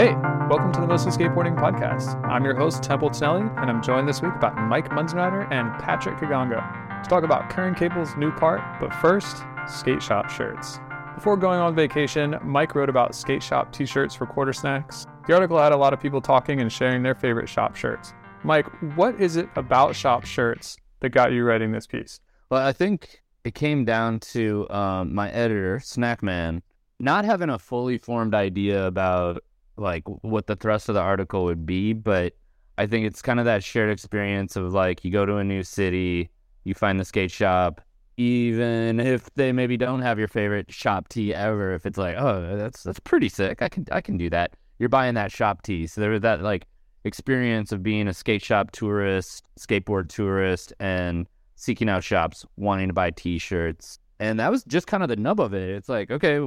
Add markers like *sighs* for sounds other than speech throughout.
Hey, welcome to the Mostly Skateboarding Podcast. I'm your host, Templeton Elliott, and I'm joined this week by Mike Munzenrider and Patrick Kigongo to talk about Curran Caples' new part, but first, skate shop shirts. Before going on vacation, Mike wrote about skate shop t shirts for Quartersnacks. The article had a lot of people talking and sharing their favorite shop shirts. Mike, what is it about shop shirts that got you writing this piece? Well, I think it came down to um, my editor, Snackman, not having a fully formed idea about like what the thrust of the article would be, but I think it's kind of that shared experience of like you go to a new city, you find the skate shop, even if they maybe don't have your favorite shop tee ever, if it's like, oh, that's that's pretty sick. I can I can do that. You're buying that shop tee. So there was that like experience of being a skate shop tourist, skateboard tourist, and seeking out shops wanting to buy t-shirts. And that was just kind of the nub of it. It's like, okay,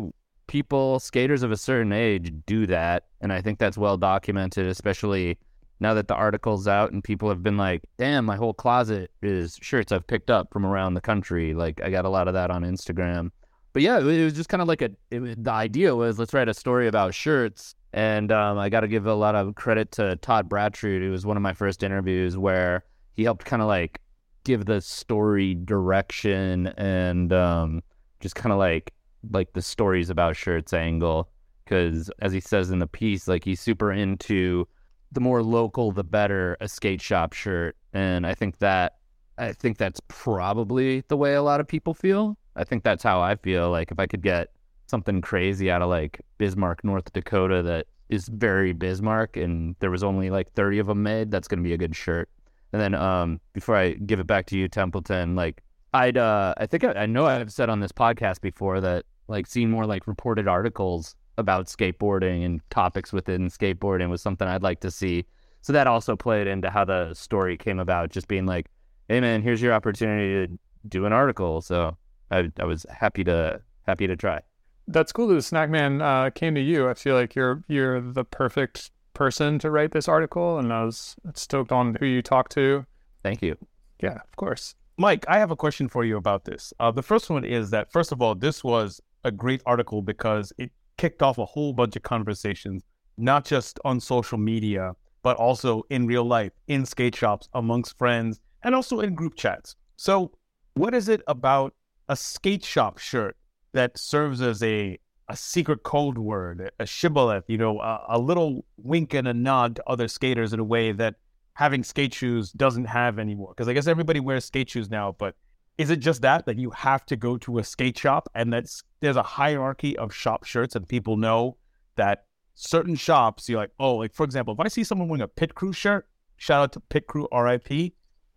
people, skaters of a certain age, do that, and I think that's well documented, especially now that the article's out and people have been like, "Damn, my whole closet is shirts I've picked up from around the country." Like I got a lot of that on Instagram. But yeah, it was just kind of like a. It, the idea was let's write a story about shirts, and um, I got to give a lot of credit to Todd Bratrud. It was one of my first interviews where he helped kind of like give the story direction and um, just kind of like like the stories about shirts angle because as he says in the piece like he's super into the more local the better a skate shop shirt. And i think that i think that's probably the way a lot of people feel. I think that's how i feel. Like if i could get something crazy out of like bismarck north dakota that is very bismarck and there was only like 30 of them made that's going to be a good shirt. And then um before i give it back to you templeton like i'd uh i think I, I know i've said on this podcast before that like seeing more like reported articles about skateboarding and topics within skateboarding was something I'd like to see. So that also played into how the story came about, just being like, "Hey man, here's your opportunity to do an article." So I, I was happy to happy to try. That's cool that the Snackman uh, came to you. I feel like you're you're the perfect person to write this article, and I was stoked on who you talked to. Thank you. Yeah, of course. Mike, I have a question for you about this. Uh, the first one is that, first of all, this was a great article because it kicked off a whole bunch of conversations, not just on social media, but also in real life, in skate shops, amongst friends, and also in group chats. So, what is it about a skate shop shirt that serves as a a secret code word, a shibboleth, you know, a, a little wink and a nod to other skaters in a way that having skate shoes doesn't have anymore? Because I guess everybody wears skate shoes now, but is it just that that you have to go to a skate shop and that's there's a hierarchy of shop shirts and people know that certain shops you're like oh like for example if i see someone wearing a pit crew shirt shout out to pit crew rip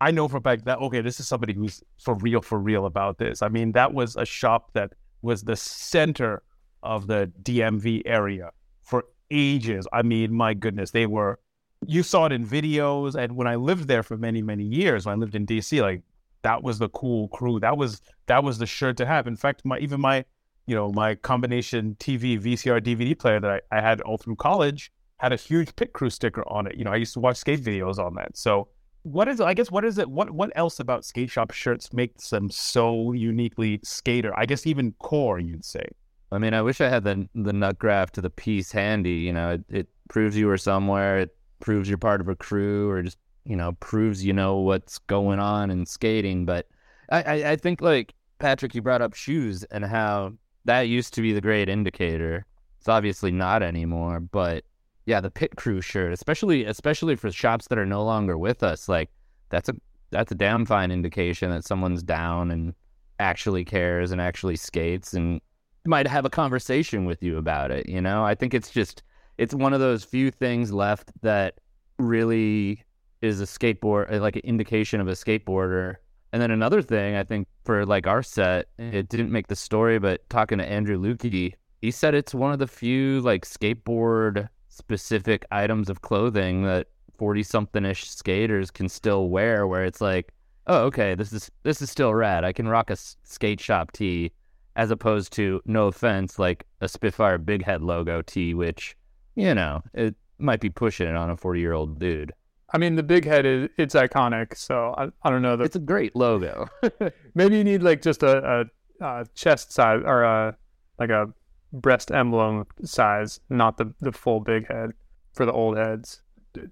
i know for a fact that okay this is somebody who's for real for real about this. I mean that was a shop that was the center of the dmv area for ages. I mean my goodness they were you saw it in videos. And when i lived there for many many years when i lived in dc like that was the cool crew. That was that was the shirt to have. In fact, my even my you know my combination TV VCR DVD player that I, I had all through college had a huge pit crew sticker on it. You know, I used to watch skate videos on that. So what is I guess what is it what what else about skate shop shirts makes them so uniquely skater? I guess even core you'd say. I mean, I wish I had the the nut graph to the piece handy. You know, it, it proves you were somewhere. It proves you're part of a crew, or just you know, proves you know what's going on in skating. But I, I, I think like Patrick, you brought up shoes and how that used to be the great indicator. It's obviously not anymore, but yeah, the pit crew shirt, especially especially for shops that are no longer with us, like that's a that's a damn fine indication that someone's down and actually cares and actually skates and might have a conversation with you about it. You know, I think it's just it's one of those few things left that really is a skateboard, uh, like an indication of a skateboarder. And then another thing, I think for like our set, it didn't make the story, but talking to Andrew Lukey, he said it's one of the few like skateboard specific items of clothing that 40 something ish skaters can still wear where it's like, oh, okay, this is this is still rad. I can rock a skate shop tee as opposed to no offense, like a Spitfire Big Head logo tee, which, you know, it might be pushing it on a 40 year old dude. I mean, the big head is it's iconic. So I, I don't know. The, it's a great logo. *laughs* maybe you need like just a, a, a, chest size or a like a breast emblem size, not the the full big head. for the old heads.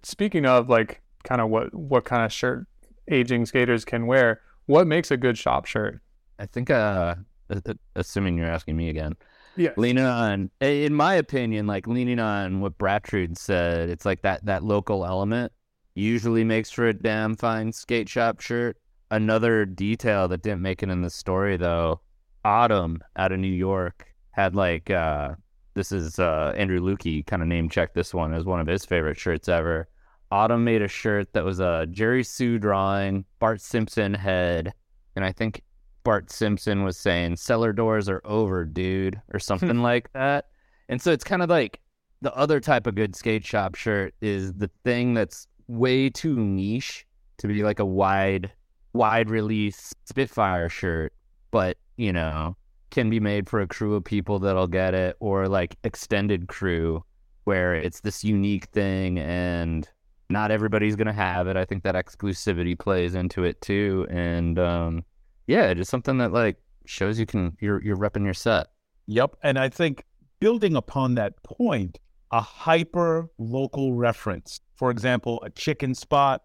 Speaking of like kind of what what kind of shirt aging skaters can wear, what makes a good shop shirt? I think, uh, assuming you're asking me again, Yeah. leaning on, in my opinion, like leaning on what Bratrud said, it's like that that local element usually makes for a damn fine skate shop shirt. Another detail that didn't make it in the story though, Autumn out of New York had like uh this is uh Andrew Lukey kind of name checked this one as one of his favorite shirts ever. Autumn made a shirt that was a Jerry Hsu drawing, Bart Simpson head, and I think Bart Simpson was saying cellar doors are over, dude, or *laughs* something like that. And so it's kind of like the other type of good skate shop shirt is the thing that's way too niche to be like a wide wide release Spitfire shirt, but you know, can be made for a crew of people that'll get it or like extended crew where it's this unique thing and not everybody's gonna have it. I think that exclusivity plays into it too. And um yeah, just something that like shows you can you're you're repping your set. Yep. And I think building upon that point, a hyper local reference. For example, a chicken spot,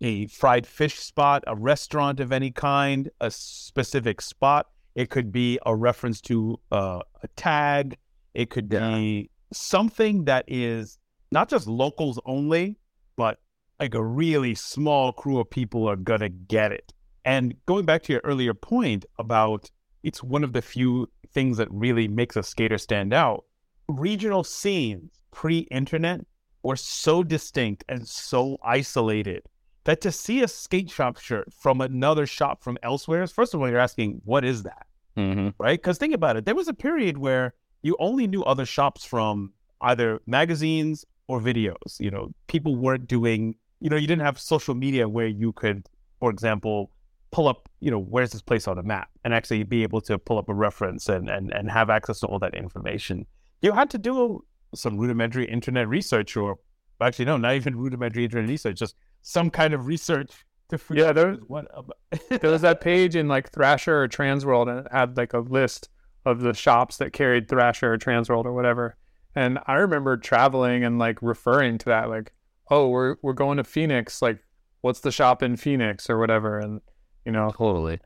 a fried fish spot, a restaurant of any kind, a specific spot. It could be a reference to uh, a tag. It could Yeah. be something that is not just locals only, but like a really small crew of people are going to get it. And going back to your earlier point about it's one of the few things that really makes a skater stand out. Regional scenes pre internet were so distinct and so isolated that to see a skate shop shirt from another shop from elsewhere, first of all, you're asking, what is that? Mm-hmm. Right? Because think about it. There was a period where you only knew other shops from either magazines or videos. You know, people weren't doing, you know, you didn't have social media where you could, for example, pull up, you know, where's this place on a map and actually be able to pull up a reference and, and, and have access to all that information. You had to do some rudimentary internet research or actually, no, not even rudimentary internet research, just some kind of research to figure Yeah, out there- what about. *laughs* there was that page in like Thrasher or Transworld, and it had like a list of the shops that carried Thrasher or Transworld or whatever. And I remember traveling and like referring to that, like, oh, we're we're going to Phoenix. Like, what's the shop in Phoenix or whatever? And you know, Totally.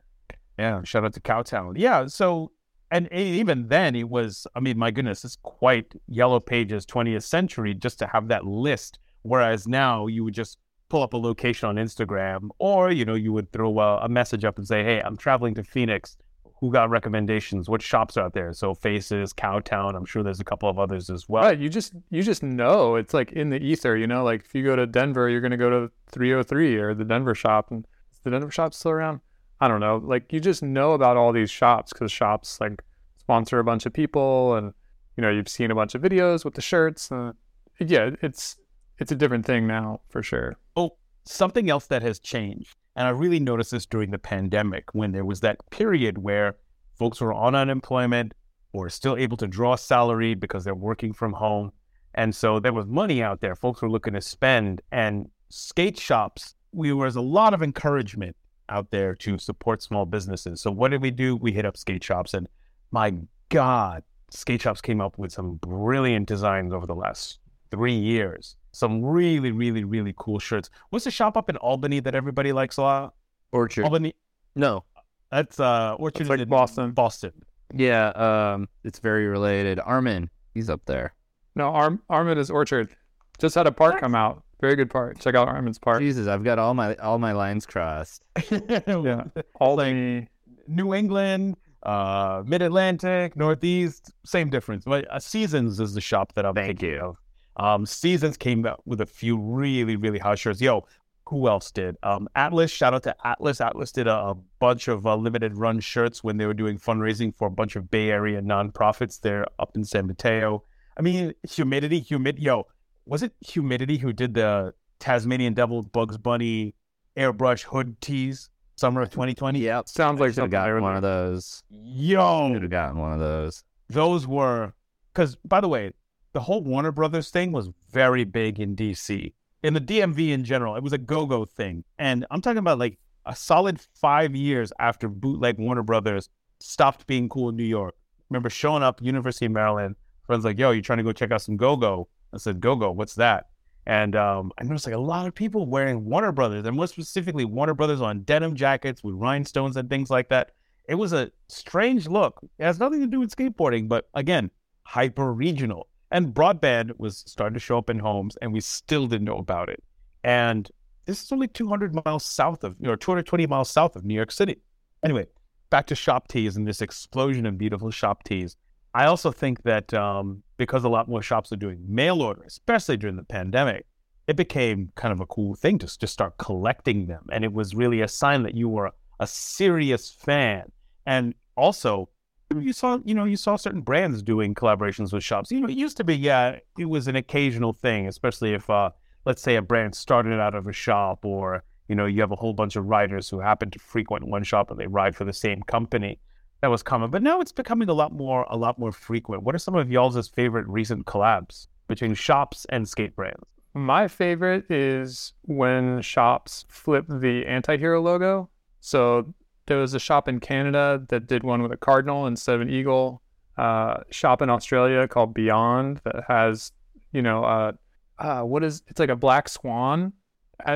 Yeah, shout out to Cowtown. Yeah, so and even then it was I mean, my goodness, it's quite yellow pages 20th century just to have that list. Whereas now you would just pull up a location on Instagram or, you know, you would throw a, a message up and say, Hey, I'm traveling to Phoenix. Who got recommendations? What shops are out there? So Faces, Cowtown, I'm sure there's a couple of others as well. right? You just you just know it's like in the ether. You know, like if you go to Denver, you're gonna go to 303 or the Denver shop, and is the Denver shop still around? I don't know. Like you just know about all these shops because shops like sponsor a bunch of people, and you know you've seen a bunch of videos with the shirts. Uh, yeah, it's it's a different thing now for sure. Oh, something else that has changed, and I really noticed this during the pandemic when there was that period where folks were on unemployment or still able to draw salary because they're working from home. And so there was money out there. Folks were looking to spend, and skate shops, we was a lot of encouragement out there to support small businesses. So what did we do? We hit up skate shops, and my God, skate shops came up with some brilliant designs over the last three years. Some really, really, really cool shirts. What's the shop up in Albany that everybody likes a lot? Orchard. Albany. No. That's uh Orchard It's like in Boston. Boston. Yeah, um it's very related. Armin, he's up there. No, Arm Armin is Orchard. Just had a part come out. Very good part. Check out Armin's part. Jesus, I've got all my all my lines crossed. *laughs* Yeah, Albany. New England, uh, Mid Atlantic, Northeast, same difference. But uh, Seasons is the shop that I'm Thank thinking you. of. Um, Seasons came out with a few really, really hot shirts. Yo, who else did? Um, Atlas. Shout out to Atlas. Atlas did a, a bunch of uh, limited run shirts when they were doing fundraising for a bunch of Bay Area nonprofits. They're up in San Mateo. I mean, Humidity, Humid. Yo, was it Humidity who did the Tasmanian Devil Bugs Bunny airbrush hood tees summer of 2020? Yeah, Sounds like Should have something gotten one of those. Yo, Should have gotten one of those. those were because by the way the whole warner brothers thing was very big in dc in the dmv in general it was a go-go thing and i'm talking about like a solid five years after bootleg warner brothers stopped being cool in new york remember showing up university of maryland friends like yo you trying to go check out some go-go I said, "Go go, what's that?" And um, I noticed like a lot of people wearing Warner Brothers, and more specifically Warner Brothers on denim jackets with rhinestones and things like that. It was a strange look. It has nothing to do with skateboarding, but again, hyper regional. And broadband was starting to show up in homes, and we still didn't know about it. And this is only 200 miles south of, or 220 miles south of New York City. Anyway, back to shop tees and this explosion of beautiful shop tees. I also think that um, because a lot more shops are doing mail order, especially during the pandemic, it became kind of a cool thing to just start collecting them. And it was really a sign that you were a serious fan. And also, you saw, you know, you saw certain brands doing collaborations with shops. You know, it used to be, yeah, it was an occasional thing, especially if, uh, let's say, a brand started out of a shop, or you know, you have a whole bunch of riders who happen to frequent one shop and they ride for the same company. That was common, but now it's becoming a lot more, a lot more frequent. What are some of y'all's favorite recent collabs between shops and skate brands? My favorite is when shops flip the anti-hero logo. So there was a shop in Canada that did one with a cardinal instead of an eagle. Uh, shop in Australia called Beyond that has, you know, uh, uh, what is it's like a black swan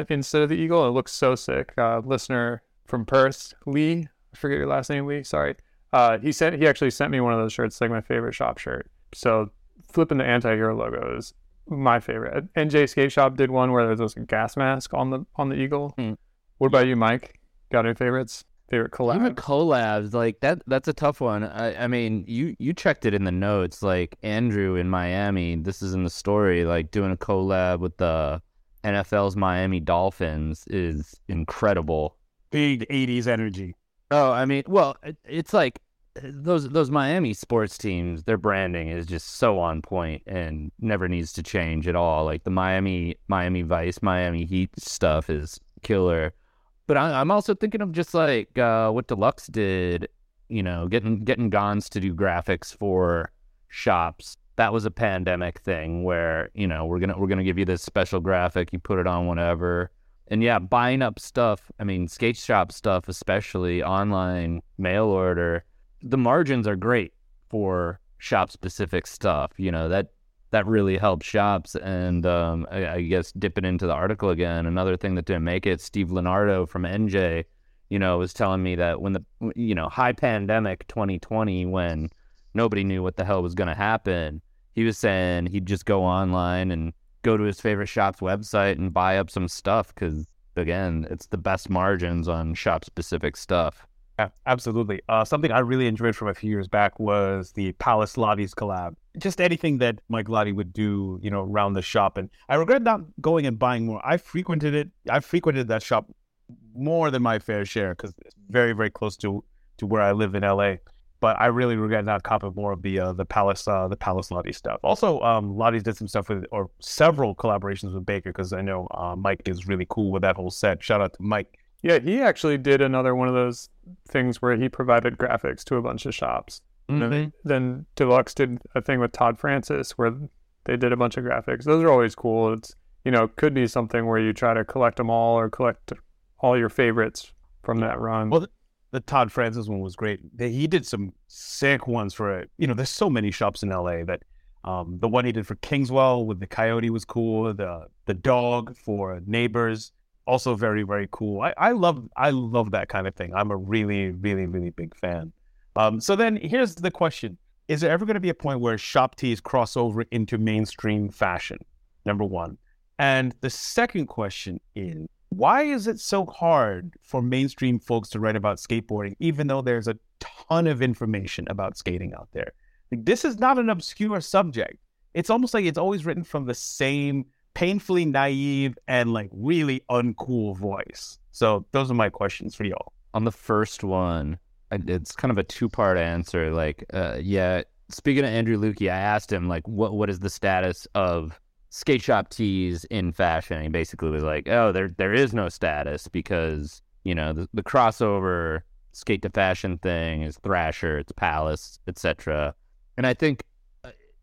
instead of the eagle. It looks so sick. Uh, listener from Perth, Lee, I forget your last name, Lee. Sorry. Uh, he sent he actually sent me one of those shirts, like my favorite shop shirt. So flipping the anti-hero logo is my favorite. NJ Skate Shop did one where there's a gas mask on the on the eagle. Hmm. What about you, Mike? Got any favorites? Favorite collabs? Even collabs like that. That's a tough one. I, I mean, you you checked it in the notes. Like Andrew in Miami. This is in the story. Like doing a collab with the NFL's Miami Dolphins is incredible. Big '80s energy. Oh, I mean, well, it's like those those Miami sports teams, their branding is just so on point and never needs to change at all. Like the Miami Miami Vice, Miami Heat stuff is killer. But I, am also thinking of just like uh, what Deluxe did, you know, getting getting Gonz to do graphics for shops. That was a pandemic thing where you know we're gonna we're gonna give you this special graphic, you put it on whatever, and yeah, buying up stuff. I mean, skate shop stuff, especially online mail order the margins are great for shop specific stuff. You know that that really helps shops. And um, I, I, guess dipping into the article again, another thing that didn't make it, Steve Lenardo from NJ, you know, was telling me that when the you know high pandemic 2020 when nobody knew what the hell was going to happen, he was saying he'd just go online and go to his favorite shop's website and buy up some stuff because again, it's the best margins on shop specific stuff. Yeah, absolutely. Uh, something I really enjoyed from a few years back was the Palace Lotties collab. Just anything that Mike Lottie would do, you know, around the shop. And I regret not going and buying more. I frequented it. I frequented that shop more than my fair share because it's very, very close to to where I live in LA. But I really regret not copping more of the uh, the Palace uh, the Palace Lottie stuff. Also, um, Lottie's did some stuff with or several collaborations with Baker because I know uh, Mike is really cool with that whole set. Shout out to Mike. Yeah, he actually did another one of those things where he provided graphics to a bunch of shops. Mm-hmm. Then, then Deluxe did a thing with Todd Francis where they did a bunch of graphics. Those are always cool. It's you know could be something where you try to collect them all or collect all your favorites from that run. Well, the, the Todd Francis one was great. He did some sick ones for it. you know. There's so many shops in LA that um, the one he did for Kingswell with the coyote was cool. The the dog for Neighbors also very very cool. I, I love I love that kind of thing. I'm a really really really big fan. Um, so then here's the question: Is there ever going to be a point where shop tees cross over into mainstream fashion? Number one, and the second question is: Why is it so hard for mainstream folks to write about skateboarding, even though there's a ton of information about skating out there? Like, this is not an obscure subject. It's almost like it's always written from the same painfully naive and like really uncool voice. So those are my questions for y'all. On the first one, it's kind of a two part answer. Like, uh, yeah, speaking of Andrew Lukey, I asked him like, what what is the status of skate shop tees in fashion? he basically was like, oh, there there is no status because you know the, the crossover skate to fashion thing is Thrasher, it's Palace, etc. And I think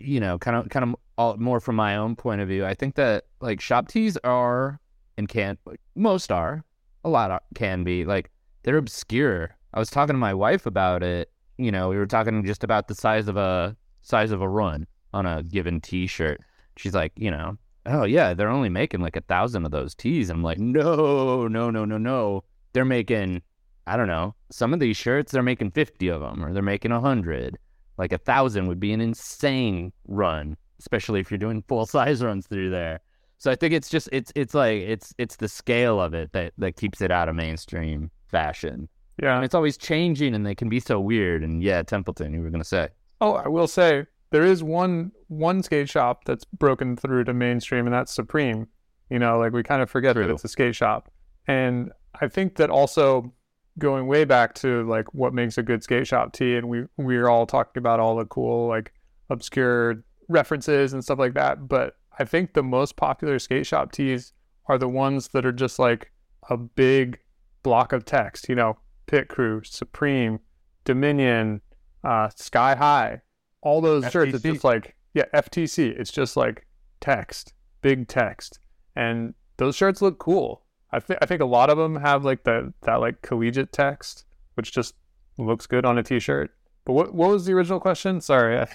you know, kind of kind of all, more from my own point of view, I think that like shop tees are and can like, most are a lot are, can be like they're obscure. I was talking to my wife about it. You know, we were talking just about the size of a size of a run on a given T-shirt, She's like, you know, oh yeah, they're only making like a thousand of those tees. I'm like, no, no, no, no, no. They're making, I don't know, some of these shirts they're making fifty of them, or they're making a hundred. Like a thousand would be an insane run, especially if you're doing *laughs* full size runs through there. So I think it's just it's it's like it's it's the scale of it that that keeps it out of mainstream fashion. Yeah. And it's always changing, and they can be so weird. And yeah, Templeton, you were gonna say. Oh, I will say there is one one skate shop that's broken through to mainstream, and that's Supreme. You know, like we kind of forget True. that it's a skate shop, and I think that also going way back to like what makes a good skate shop tee, and we we are all talking about all the cool like obscure references and stuff like that, but I think the most popular skate shop tees are the ones that are just like a big block of text. You know, Pit Crew, Supreme, Dominion, uh, Sky High, all those shirts. It's just like yeah, FTC. It's just like text, big text, and those shirts look cool. I think I think a lot of them have like the that like collegiate text, which just looks good on a t-shirt. But what what was the original question? Sorry, I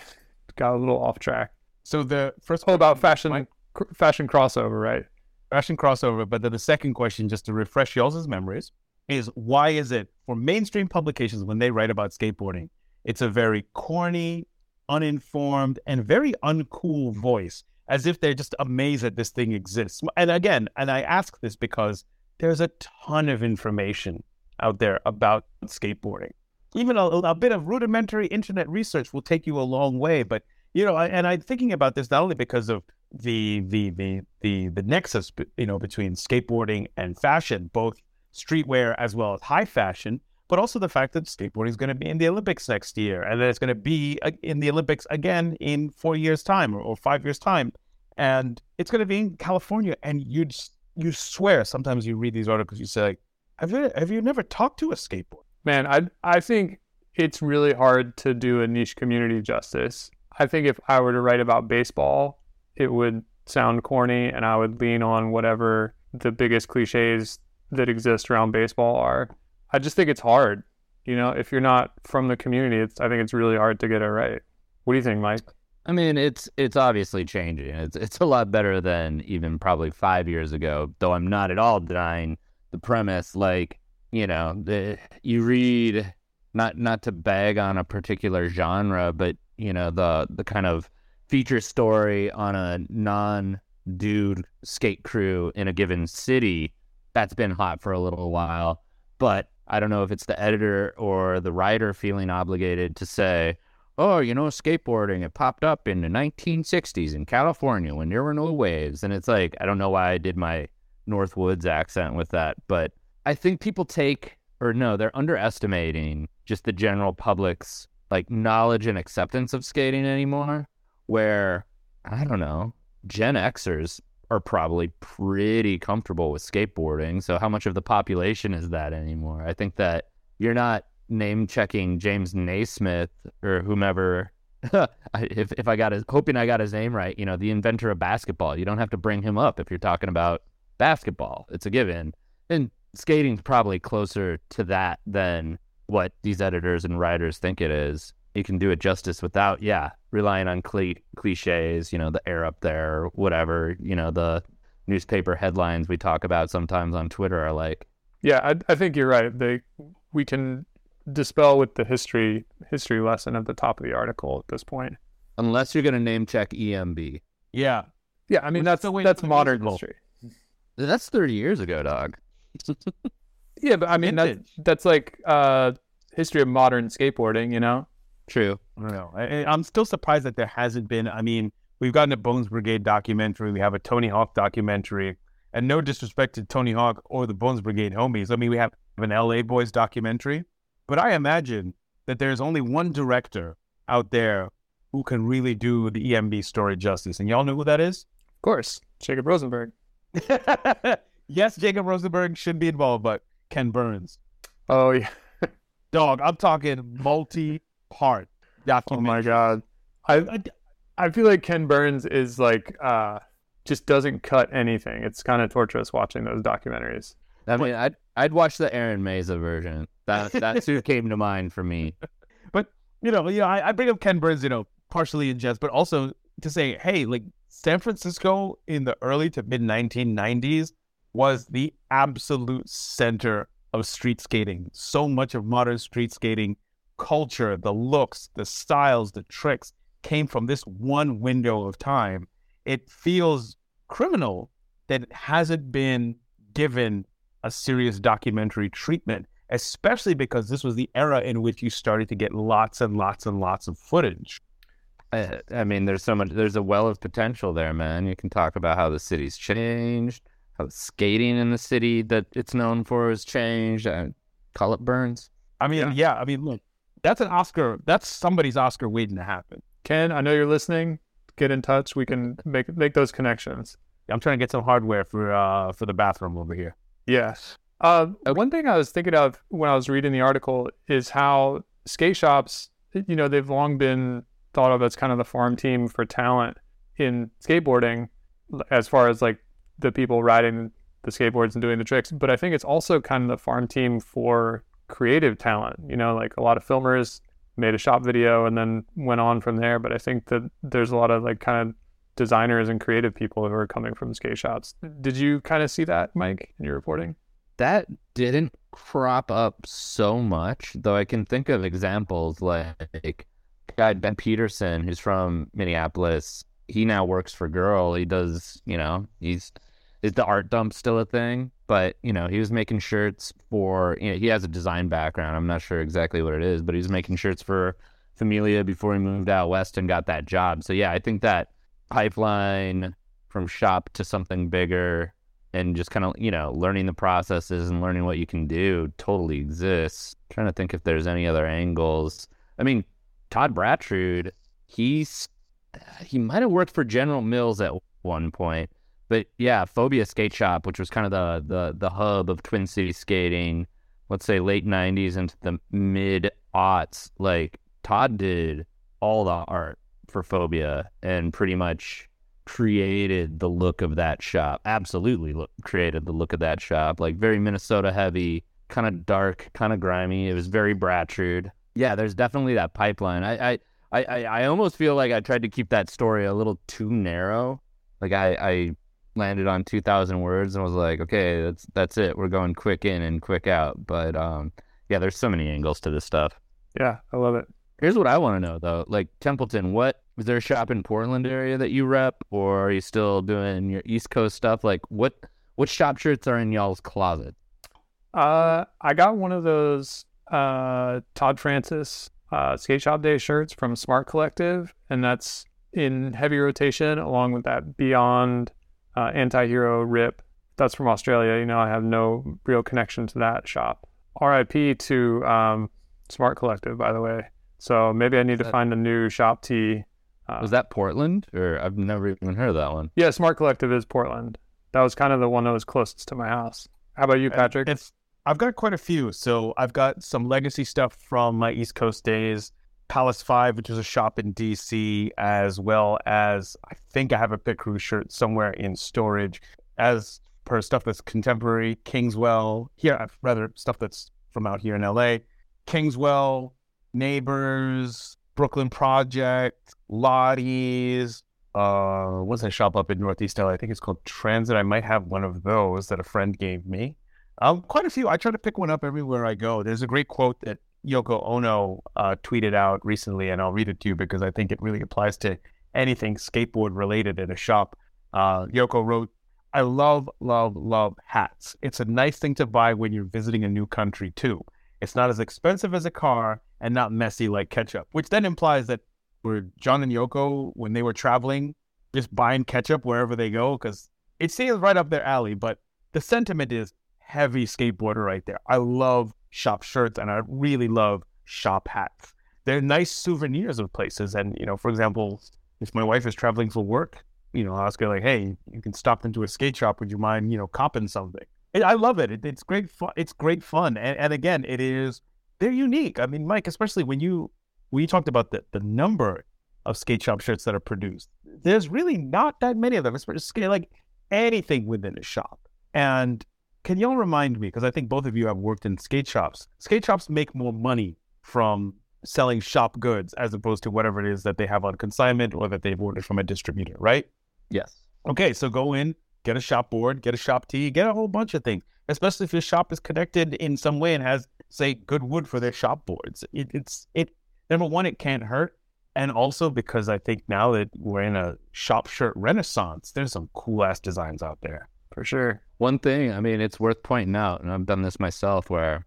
got a little off track. So the first Oh, about fashion Mike? cr- fashion crossover, right? fashion crossover. But then the second question, just to refresh y'all's memories, is why is it for mainstream publications when they write about skateboarding, it's a very corny, uninformed, and very uncool voice, as if they're just amazed that this thing exists. And again, and I ask this because there's a ton of information out there about skateboarding. Even a, a bit of rudimentary internet research will take you a long way. But you know, I, and I'm thinking about this not only because of the the the the the nexus, you know, between skateboarding and fashion, both streetwear as well as high fashion, but also the fact that skateboarding is going to be in the Olympics next year, and that it's going to be in the Olympics again in four years' time or, or five years' time, and it's going to be in California. And you you swear sometimes you read these articles, you say, like, "Have you have you never talked to a skateboarder?" Man, I I think it's really hard to do a niche community justice. I think if I were to write about baseball, it would sound corny and I would lean on whatever the biggest cliches that exist around baseball are. I just think it's hard. You know, if you're not from the community, it's I think it's really hard to get it right. What do you think, Mike? I mean, it's it's obviously changing. It's it's a lot better than even probably five years ago. Though I'm not at all denying the premise. Like you know, the you read not not to bag on a particular genre, but you know the the kind of feature story on a non dude skate crew in a given city that's been hot for a little while. But I don't know if it's the editor or the writer feeling obligated to say, oh, you know, skateboarding, it popped up in the 1960s in California when there were no waves. And it's like, I don't know why I did my Northwoods accent with that, but I think people take, or no, they're underestimating just the general public's like knowledge and acceptance of skating anymore. Where, I don't know, Gen Xers are probably pretty comfortable with skateboarding. So, how much of the population is that anymore? I think that you're not name checking James Naismith or whomever. *laughs* if if I got his hoping I got his name right, you know, the inventor of basketball. You don't have to bring him up if you're talking about basketball. It's a given. And skating's probably closer to that than what these editors and writers think it is. You can do it justice without, yeah, relying on cli- cliches, you know, the air up there, whatever, you know, the newspaper headlines we talk about sometimes on Twitter are like, Yeah, I, I think you're right. They we can dispel with the history history lesson at the top of the article at this point. unless you're going to name check EMB. Yeah, Yeah, I mean Which that's the way that's modern history. That's 30 years ago, dog. Yeah, but I mean that's that's like uh history of modern skateboarding, you know? True. I don't know. I, I'm still surprised that there hasn't been. I mean, we've gotten a Bones Brigade documentary. We have a Tony Hawk documentary. And no disrespect to Tony Hawk or the Bones Brigade homies. I mean, we have an LA Boys documentary. But I imagine that there's only one director out there who can really do the EMB story justice. And y'all know who that is? Of course. Jacob Rosenberg. *laughs* yes, Jacob Rosenberg should be involved, but Ken Burns. Oh yeah. *laughs* Dog, I'm talking multi part Oh documentary. my god. I I feel like Ken Burns is like uh just doesn't cut anything. It's kind of torturous watching those documentaries. I mean, I'd, I'd watch the Aaron Meza version. That, *laughs* that's who came to mind for me. But you know, you know, I, I bring up Ken Burns, you know, partially in jest, but also to say, hey, like San Francisco in the early to mid 1990s was the absolute center of street skating. So much of modern street skating culture, the looks, the styles, the tricks came from this one window of time. It feels criminal that it hasn't been given a serious documentary treatment, especially because this was the era in which you started to get lots and lots and lots of footage. I, I mean, there's so much. There's a well of potential there, man. You can talk about how the city's changed, skating in the city that it's known for has changed. Uh, call it Burns. I mean, yeah. yeah. I mean, look, that's an Oscar. That's somebody's Oscar waiting to happen. Ken, I know you're listening. Get in touch. We can make make those connections. I'm trying to get some hardware for uh for the bathroom over here. Yes. Uh, one thing I was thinking of when I was reading the article is how skate shops, you know, they've long been thought of as kind of the farm team for talent in skateboarding, as far as like the people riding the skateboards and doing the tricks. But I think it's also kind of the farm team for creative talent. You know, like a lot of filmers made a shop video and then went on from there. But I think that there's a lot of like kind of designers and creative people who are coming from skate shops. Did you kind of see that, Mike, in your reporting? That didn't crop up so much, though I can think of examples like guy Ben Peterson, who's from Minneapolis. He now works for Girl. He does, you know, he's is the art dump still a thing? But you know, he was making shirts for. You know, he has a design background. I'm not sure exactly what it is, but he was making shirts for Familia before he moved out west and got that job. So yeah, I think that pipeline from shop to something bigger and just kind of you know learning the processes and learning what you can do totally exists. I'm trying to think if there's any other angles. I mean, Todd Bratrud, he's he might have worked for General Mills at one point, but yeah, Phobia Skate Shop, which was kind of the the the hub of Twin City skating, let's say late '90s into the mid aughts. Like Todd did all the art for Phobia and pretty much created the look of that shop. Absolutely look, created the look of that shop. Like very Minnesota heavy, kind of dark, kind of grimy. It was very Bratrud. Yeah, there's definitely that pipeline. I, I I, I, almost feel like I tried to keep that story a little too narrow. Like I, I landed on 2000 words and was like, okay, that's that's it. We're going quick in and quick out. But um, yeah, there's so many angles to this stuff. Yeah, I love it. Here's what I want to know though. Like Templeton, what is there a shop in Portland area that you rep, or are you still doing your East Coast stuff? Like what what shop shirts are in y'all's closet? Uh, I got one of those uh Todd Francis uh skate shop day shirts from Smart Collective, and that's in heavy rotation along with that Beyond uh, anti-hero rip. That's from australia. You know i have no real connection to that shop. Rip to um, smart collective by the way. So maybe i need that, to find a new shop tee uh, was that portland? Or i've never even heard of that one. Yeah smart collective is portland. That was kind of the one that was closest to my house. How about you patrick? it's i've got quite a few. So i've got some legacy stuff from my east coast days Palace Five, which is a shop in DC, as well as I think I have a Pit Crew shirt somewhere in storage. As per stuff that's contemporary, Kingswell, here, uh, rather, stuff that's from out here in LA, Kingswell, Neighbors, Brooklyn Project, Lottie's. Uh, what's that shop up in Northeast LA? I think it's called Transit. I might have one of those that a friend gave me. Um, quite a few. I try to pick one up everywhere I go. There's a great quote that Yoko Ono uh, tweeted out recently, and I'll read it to you because I think it really applies to anything skateboard related in a shop. Uh, Yoko wrote, I love, love, love hats. It's a nice thing to buy when you're visiting a new country, too. It's not as expensive as a car and not messy like ketchup, which then implies that were John and Yoko, when they were traveling, just buying ketchup wherever they go, because it seems right up their alley. But the sentiment is heavy skateboarder right there. I love shop shirts and I really love shop hats. They're nice souvenirs of places. And, you know, for example, if my wife is traveling for work, you know, I'll ask her like, hey, you can stop into a skate shop. Would you mind, you know, copping something? I love it. it. It's great fun. It's great fun. And, and again, it is, they're unique. I mean, Mike, especially when you, when you talked about the, the number of skate shop shirts that are produced, there's really not that many of them. It's like anything within a shop. And can y'all remind me, because I think both of you have worked in skate shops, skate shops make more money from selling shop goods as opposed to whatever it is that they have on consignment or that they've ordered from a distributor, right? Yes. Okay, so go in, get a shop board, get a shop tee, get a whole bunch of things, especially if your shop is connected in some way and has, say, good wood for their shop boards. It, it's it number one, it can't hurt, and also because I think now that we're in a shop shirt renaissance, there's some cool ass designs out there. For sure. One thing, I mean, it's worth pointing out, and I've done this myself, where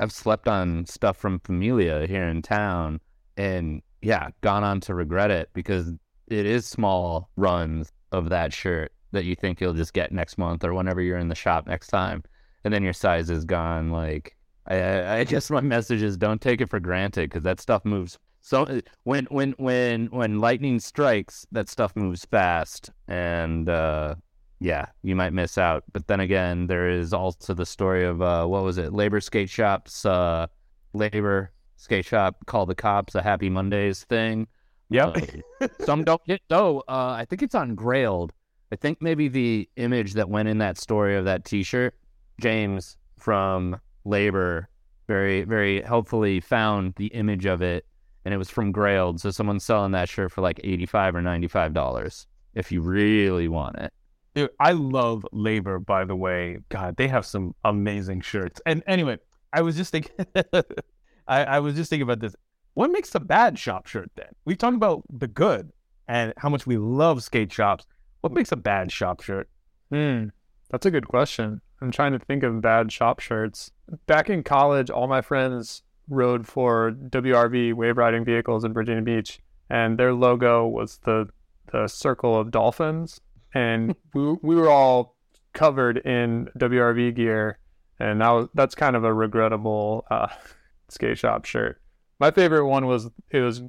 I've slept on stuff from Familia here in town, and yeah, gone on to regret it because it is small runs of that shirt that you think you'll just get next month or whenever you're in the shop next time, and then your size is gone. Like, I, I guess my *laughs* message is don't take it for granted because that stuff moves. So when when when when lightning strikes, that stuff moves fast, and uh, yeah, you might miss out. But then again, there is also the story of uh, what was it? Labor skate shops, uh, labor skate shop call the cops a Happy Mondays thing. Yep. Uh, *laughs* some don't get though. Uh, I think it's on Grailed. I think maybe the image that went in that story of that T-shirt, James from Labor, very very helpfully found the image of it, and it was from Grailed. So someone's selling that shirt for like eighty five or ninety five dollars if you really want it. Dude, I love Labor, by the way. God, they have some amazing shirts. And anyway, I was just thinking, *laughs* I, I was just thinking about this. What makes a bad shop shirt then? We talked about the good and how much we love skate shops. What makes a bad shop shirt? Hmm. That's a good question. I'm trying to think of bad shop shirts. Back in college, all my friends rode for WRV wave riding vehicles in Virginia Beach, and their logo was the the circle of dolphins, and we we were all covered in WRV gear, and that was, that's kind of a regrettable uh, *laughs* skate shop shirt. My favorite one was it was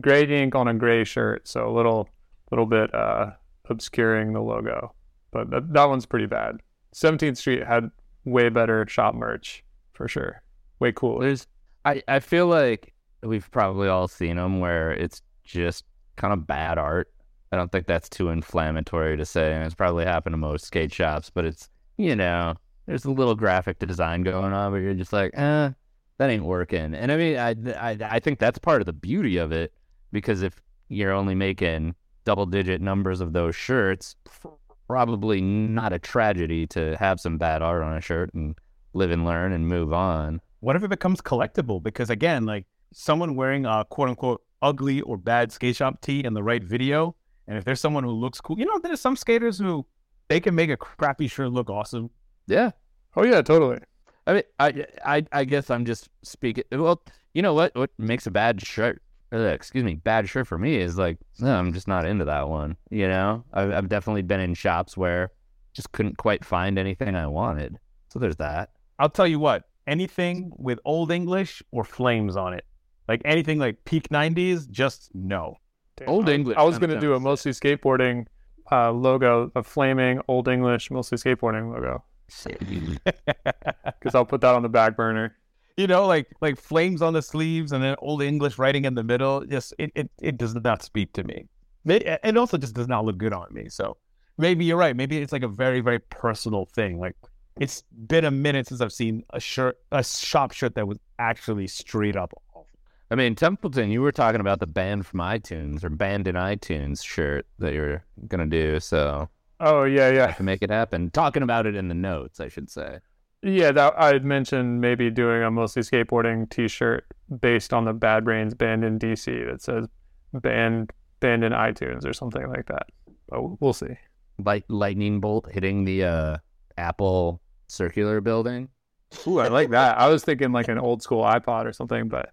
gray ink on a gray shirt, so a little little bit uh, obscuring the logo, but that, that one's pretty bad. 17th Street had way better shop merch for sure, way cooler. There's, I, I feel like we've probably all seen them where it's just kind of bad art. I don't think that's too inflammatory to say, and it's probably happened to most skate shops. But it's you know, there's a little graphic design going on, but you're just like, eh, that ain't working. And I mean, I, I I think that's part of the beauty of it because if you're only making double digit numbers of those shirts, probably not a tragedy to have some bad art on a shirt and live and learn and move on. What if it becomes collectible? Because again, like someone wearing a quote unquote ugly or bad skate shop tee in the right video, and if there's someone who looks cool, you know, there's some skaters who they can make a crappy shirt look awesome. Yeah. Oh yeah, totally. I mean, I, I, I guess I'm just speaking. Well, you know what? What makes a bad shirt? Uh, excuse me, bad shirt for me is like, no, I'm just not into that one. You know, I've, I've definitely been in shops where just couldn't quite find anything I wanted. So there's that. I'll tell you what, anything with old English or flames on it, like anything like peak '90s, just no. Damn, Old I, English, I was I'm going to do a mostly skateboarding uh, logo, a flaming Old English mostly skateboarding logo, because *laughs* I'll put that on the back burner. you know, like like flames on the sleeves and then old English writing in the middle. Just it it, it does not speak to me. May- It also just does not look good on me. So maybe you're right. Maybe it's like a very very personal thing. Like it's been a minute since I've seen a shirt, a shop shirt that was actually straight up awful. I mean, Templeton, you were talking about the banned from iTunes or banned in iTunes shirt that you're gonna do. So Oh yeah, yeah, can make it happen. Talking about it in the notes, I should say. yeah. That I had mentioned maybe doing a mostly skateboarding T-shirt based on the Bad Brains band in DC that says banned banned in iTunes or something like that. But we'll see. Light lightning bolt hitting the uh, Apple circular building. Ooh, I like that. I was thinking like an old school iPod or something, but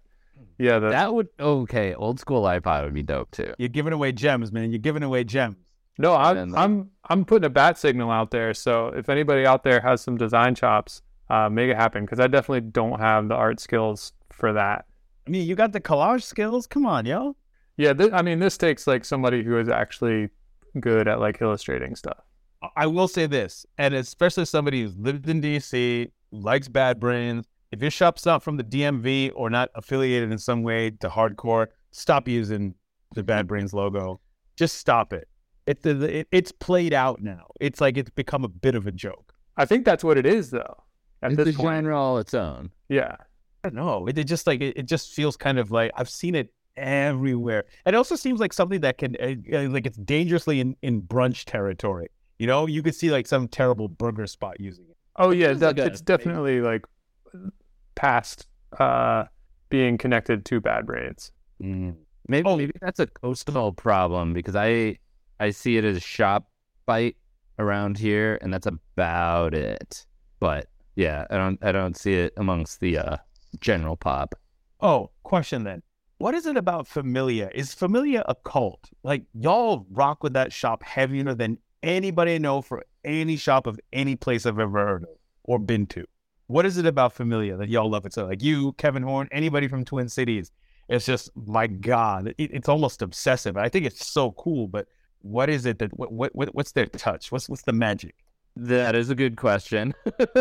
yeah, the, That would okay. Old school iPod would be dope too. You're giving away gems, man. You're giving away gems. No, I'm And, like- I'm I'm putting a bat signal out there. So if anybody out there has some design chops, uh, make it happen because I definitely don't have the art skills for that. I mean, you got the collage skills. Come on, yo. Yeah, th- I mean, this takes like somebody who is actually good at like illustrating stuff. I will say this, and especially somebody who's lived in DC, likes Bad Brains. If your shop's not from the DMV or not affiliated in some way to hardcore, stop using the Bad Brains logo. Just stop it. It, it it's played out now. It's like it's become a bit of a joke. I think that's what it is though. At It's this a point, genre all its own. yeah. don't know. It, it just like it, it just feels kind of like I've seen it everywhere. It also seems like something that can uh, like it's dangerously in, in brunch territory. You know, you could see like some terrible burger spot using it. Oh yeah, feels that, like a- it's definitely like past uh, being connected to bad braids. Mm. Maybe Oh. maybe that's a coastal problem because I I see it as a shop bite around here, and that's about it. But yeah, I don't I don't see it amongst the uh, general pop. Oh, question then. What is it about Familia? Is Familia a cult? Like y'all rock with that shop heavier than anybody I know for any shop of any place I've ever heard of or been to. What is it about Familia that y'all love it so? Like you, Kevin Horn, anybody from Twin Cities. It's just my God, it, it's almost obsessive. I think it's so cool, but what is it that what, what what- what's their touch? What's what's the magic? That is a good question.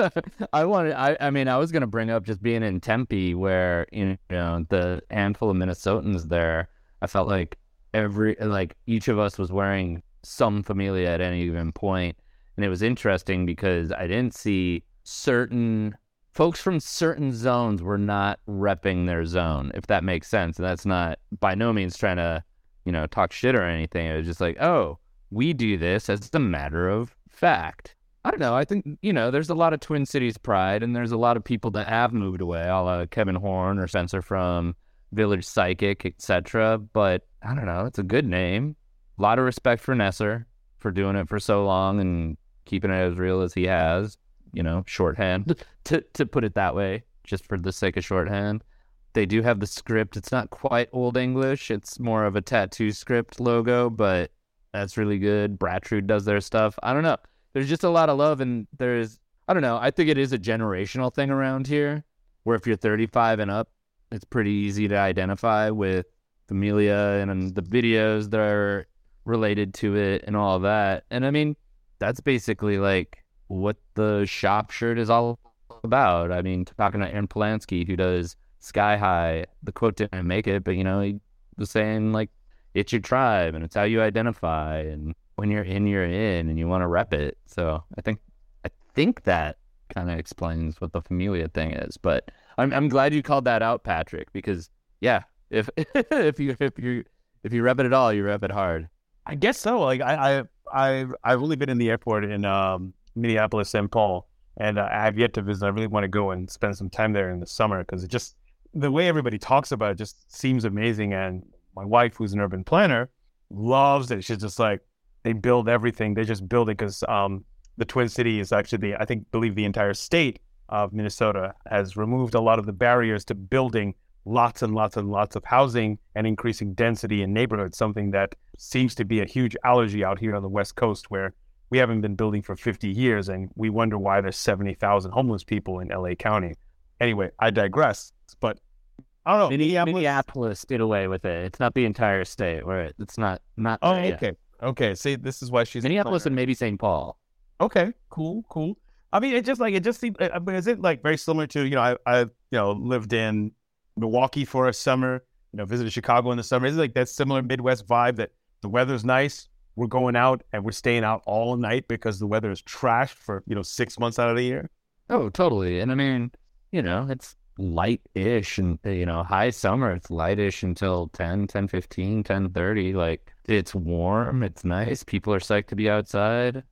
*laughs* I wanted, I, I mean, I was going to bring up just being in Tempe, where you know the handful of Minnesotans there. I felt like every, like each of us was wearing some familia at any given point, and it was interesting because I didn't see certain folks from certain zones were not repping their zone, if that makes sense. And that's not by no means trying to, you know, talk shit or anything. It was just like, oh, we do this as a matter of fact. I don't know. I think you know, there's a lot of Twin Cities pride, and there's a lot of people that have moved away, a la Kevin Horn or Spencer from Village Psychic, etc. But I don't know. It's a good name. A lot of respect for Nesser for doing it for so long and keeping it as real as he has. You know, shorthand to to put it that way, just for the sake of shorthand. They do have the script. It's not quite Old English. It's more of a tattoo script logo, but that's really good. Bratrud does their stuff. I don't know there's just a lot of love and there's I don't know. I think it is a generational thing around here where if you're 35 and up, it's pretty easy to identify with Familia and, and the videos that are related to it and all that. And I mean, that's basically like what the shop shirt is all about. I mean, talking to Aaron Polanski who does Sky High, the quote didn't make it, but you know, he was saying like it's your tribe and it's how you identify and when you're in you're in and you want to rep it so i think i think that kind of explains what the familia thing is but i'm i'm glad you called that out patrick because yeah if *laughs* if you if you if you rep it at all you rep it hard I guess so. Like I, I, I, I've only been in the airport in um, Minneapolis, St. Paul, and uh, I have yet to visit. I really want to go and spend some time there in the summer because it just the way everybody talks about it just seems amazing. And my wife, who's an urban planner, loves it. She's just like they build everything. They just build it because um, the Twin City is actually the I think believe the entire state of Minnesota has removed a lot of the barriers to building lots and lots and lots of housing and increasing density in neighborhoods, something that seems to be a huge allergy out here on the West Coast where we haven't been building for 50 years and we wonder why there's 70,000 homeless people in LA County. Anyway, I digress, but I don't know. Minneapolis, Minneapolis did away with it it's not the entire state where it, it's not not Oh, okay. Okay. See, this is why she's minneapolis and maybe st paul Okay, cool, cool. I mean, it just like it just seems. Uh, I mean, is it like very similar to you know I I you know lived in Milwaukee for a summer, you know visited Chicago in the summer. Is it like that similar Midwest vibe that the weather's nice, we're going out and we're staying out all night because the weather is trash for you know six months out of the year. Oh, totally. And I mean, you know, it's light-ish and you know, high summer, it's light-ish until 10, 10, 15, 10, 30. Like it's warm, it's nice. People are psyched to be outside.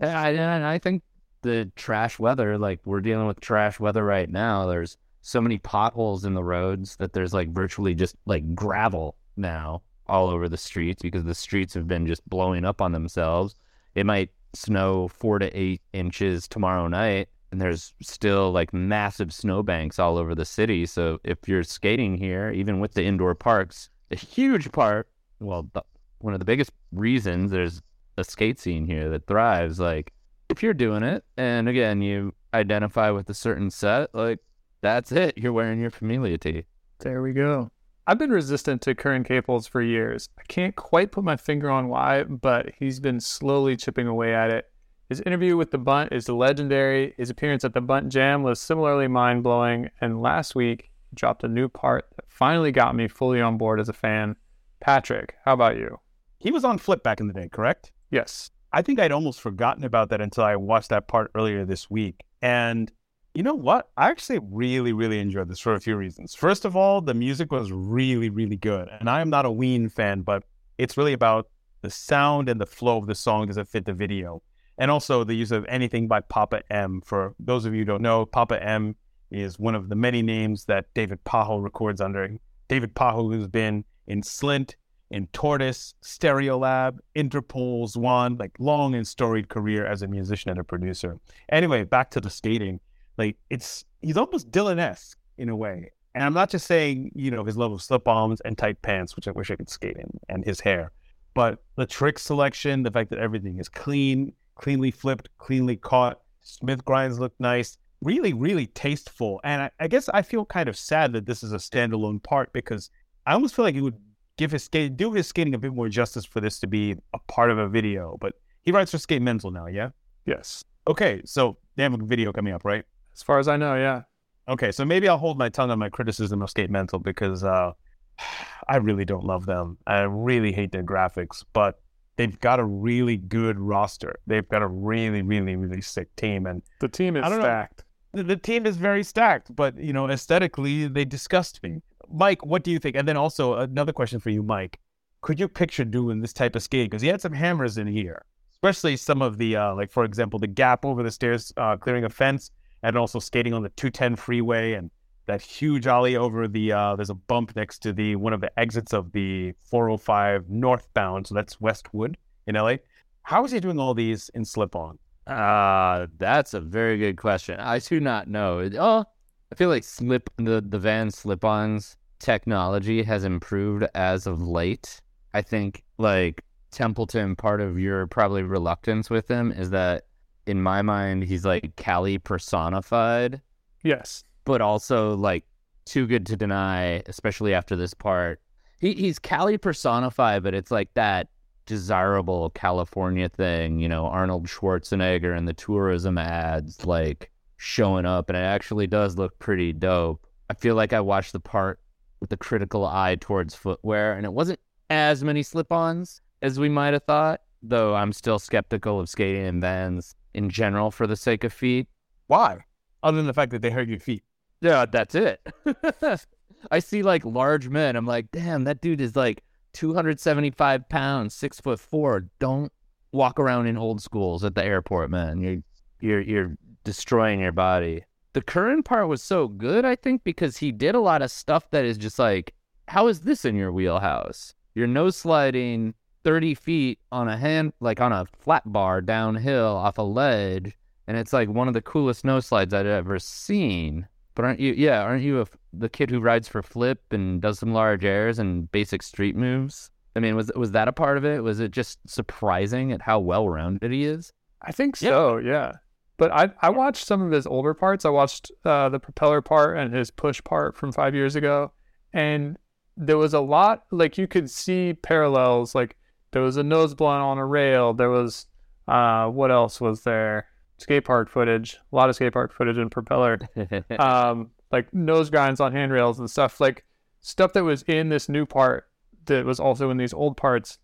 And I, and I think the trash weather, like we're dealing with trash weather right now. There's so many potholes in the roads that there's like virtually just like gravel now all over the streets because the streets have been just blowing up on themselves. It might snow four to eight inches tomorrow night and there's still like massive snowbanks all over the city. So if you're skating here, even with the indoor parks, a huge part, well, the, one of the biggest reasons there's a skate scene here that thrives. Like if you're doing it, and again, you identify with a certain set, like that's it. You're wearing your familia tee. There we go. I've been resistant to Curran Caples for years. I can't quite put my finger on why, but he's been slowly chipping away at it. His interview with the Bunt is legendary. His appearance at the Bunt Jam was similarly mind blowing. And last week, he dropped a new part that finally got me fully on board as a fan. Patrick, how about you? He was on Flip back in the day, correct? Yes. I think I'd almost forgotten about that until I watched that part earlier this week. And You know what? I actually really, really enjoyed this for a few reasons. First of all, the music was really, really good. And I am not a Ween fan, but it's really about the sound and the flow of the song does it fit the video. And also the use of anything by Papa M. For those of you who don't know, Papa M is one of the many names that David Pajo records under. David Pajo, who's been in Slint, in Tortoise, Stereolab, Interpol, Zwan, like long and storied career as a musician and a producer. Anyway, back to the skating. Like it's he's almost Dylan-esque in a way. And I'm not just saying, you know, his love of slip-ons and tight pants, which I wish I could skate in, and his hair. But the trick selection, the fact that everything is clean, cleanly flipped, cleanly caught, Smith grinds look nice, really, really tasteful. And I, I guess I feel kind of sad that this is a standalone part because I almost feel like it would give his skate do his skating a bit more justice for this to be a part of a video. But he writes for Skate Mental now, yeah? Yes. Okay, so they have a video coming up, right? As far as I know, yeah. Okay, so maybe I'll hold my tongue on my criticism of Skate Mental because uh, *sighs* I really don't love them. I really hate their graphics, but they've got a really good roster. They've got a really, really, really sick team, and The team is I know. stacked. the, the team is very stacked. But you know, aesthetically, they disgust me. Mike, what do you think? And then also another question for you, Mike. Could you picture doing this type of skate? Because he had some hammers in here, especially some of the uh, like, for example, the gap over the stairs, uh, clearing a fence, and also skating on the 210 freeway and that huge alley over the uh, there's a bump next to the one of the exits of the 405 northbound so that's westwood in la how is he doing all these in slip on Ah, that's a very good question. I do not know. Oh, I feel like slip the the van slip-ons technology has improved as of late. I think like Templeton, part of your probably reluctance with them is that in my mind he's like Cali personified, Yes. but also like too good to deny, especially after this part. He he's Cali personified, but it's like that desirable California thing, you know, Arnold Schwarzenegger and the tourism ads like showing up and it actually does look pretty dope. I feel like I watched the part with a critical eye towards footwear and it wasn't as many slip-ons as we might have thought, though I'm still skeptical of skating in Vans in general for the sake of feet. why other than the fact that they hurt your feet Yeah, that's it. *laughs* I see like large men. I'm like, damn, that dude is like 275 pounds, six foot four. Don't walk around in old schools at the airport, man. You're you're you're destroying your body. The Curran part was so good, I think, because he did a lot of stuff that is just like, how is this in your wheelhouse? You're nose sliding 30 feet on a hand, like on a flat bar downhill off a ledge, and it's like one of the coolest nose slides I'd ever seen. But aren't you? Yeah, aren't you a, the kid who rides for flip and does some large airs and basic street moves? I mean, was was that a part of it? Was it just surprising at how well rounded he is? I think so, yeah. But I I watched some of his older parts. I watched uh, the propeller part and his push part from five years ago, and there was a lot like you could see parallels. Like there was a nose blunt on a rail. There was uh, what else was there? Skate park footage. A lot of skate park footage and propeller. *laughs* um, like nose grinds on handrails and stuff. Like stuff that was in this new part that was also in these old parts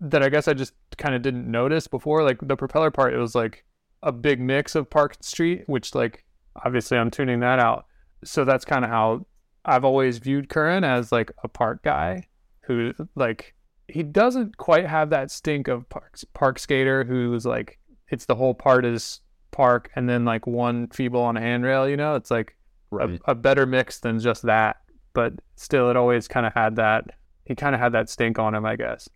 that I guess I just kind of didn't notice before. Like the propeller part, it was like a big mix of Park Street, which like obviously I'm tuning that out. So that's kind of how I've always viewed Curran as like a park guy who like he doesn't quite have that stink of park park skater who's like it's the whole part is park and then like one feeble on a handrail. You know, it's like Right. a, a better mix than just that. But still, it always kind of had that. He kind of had that stink on him, I guess.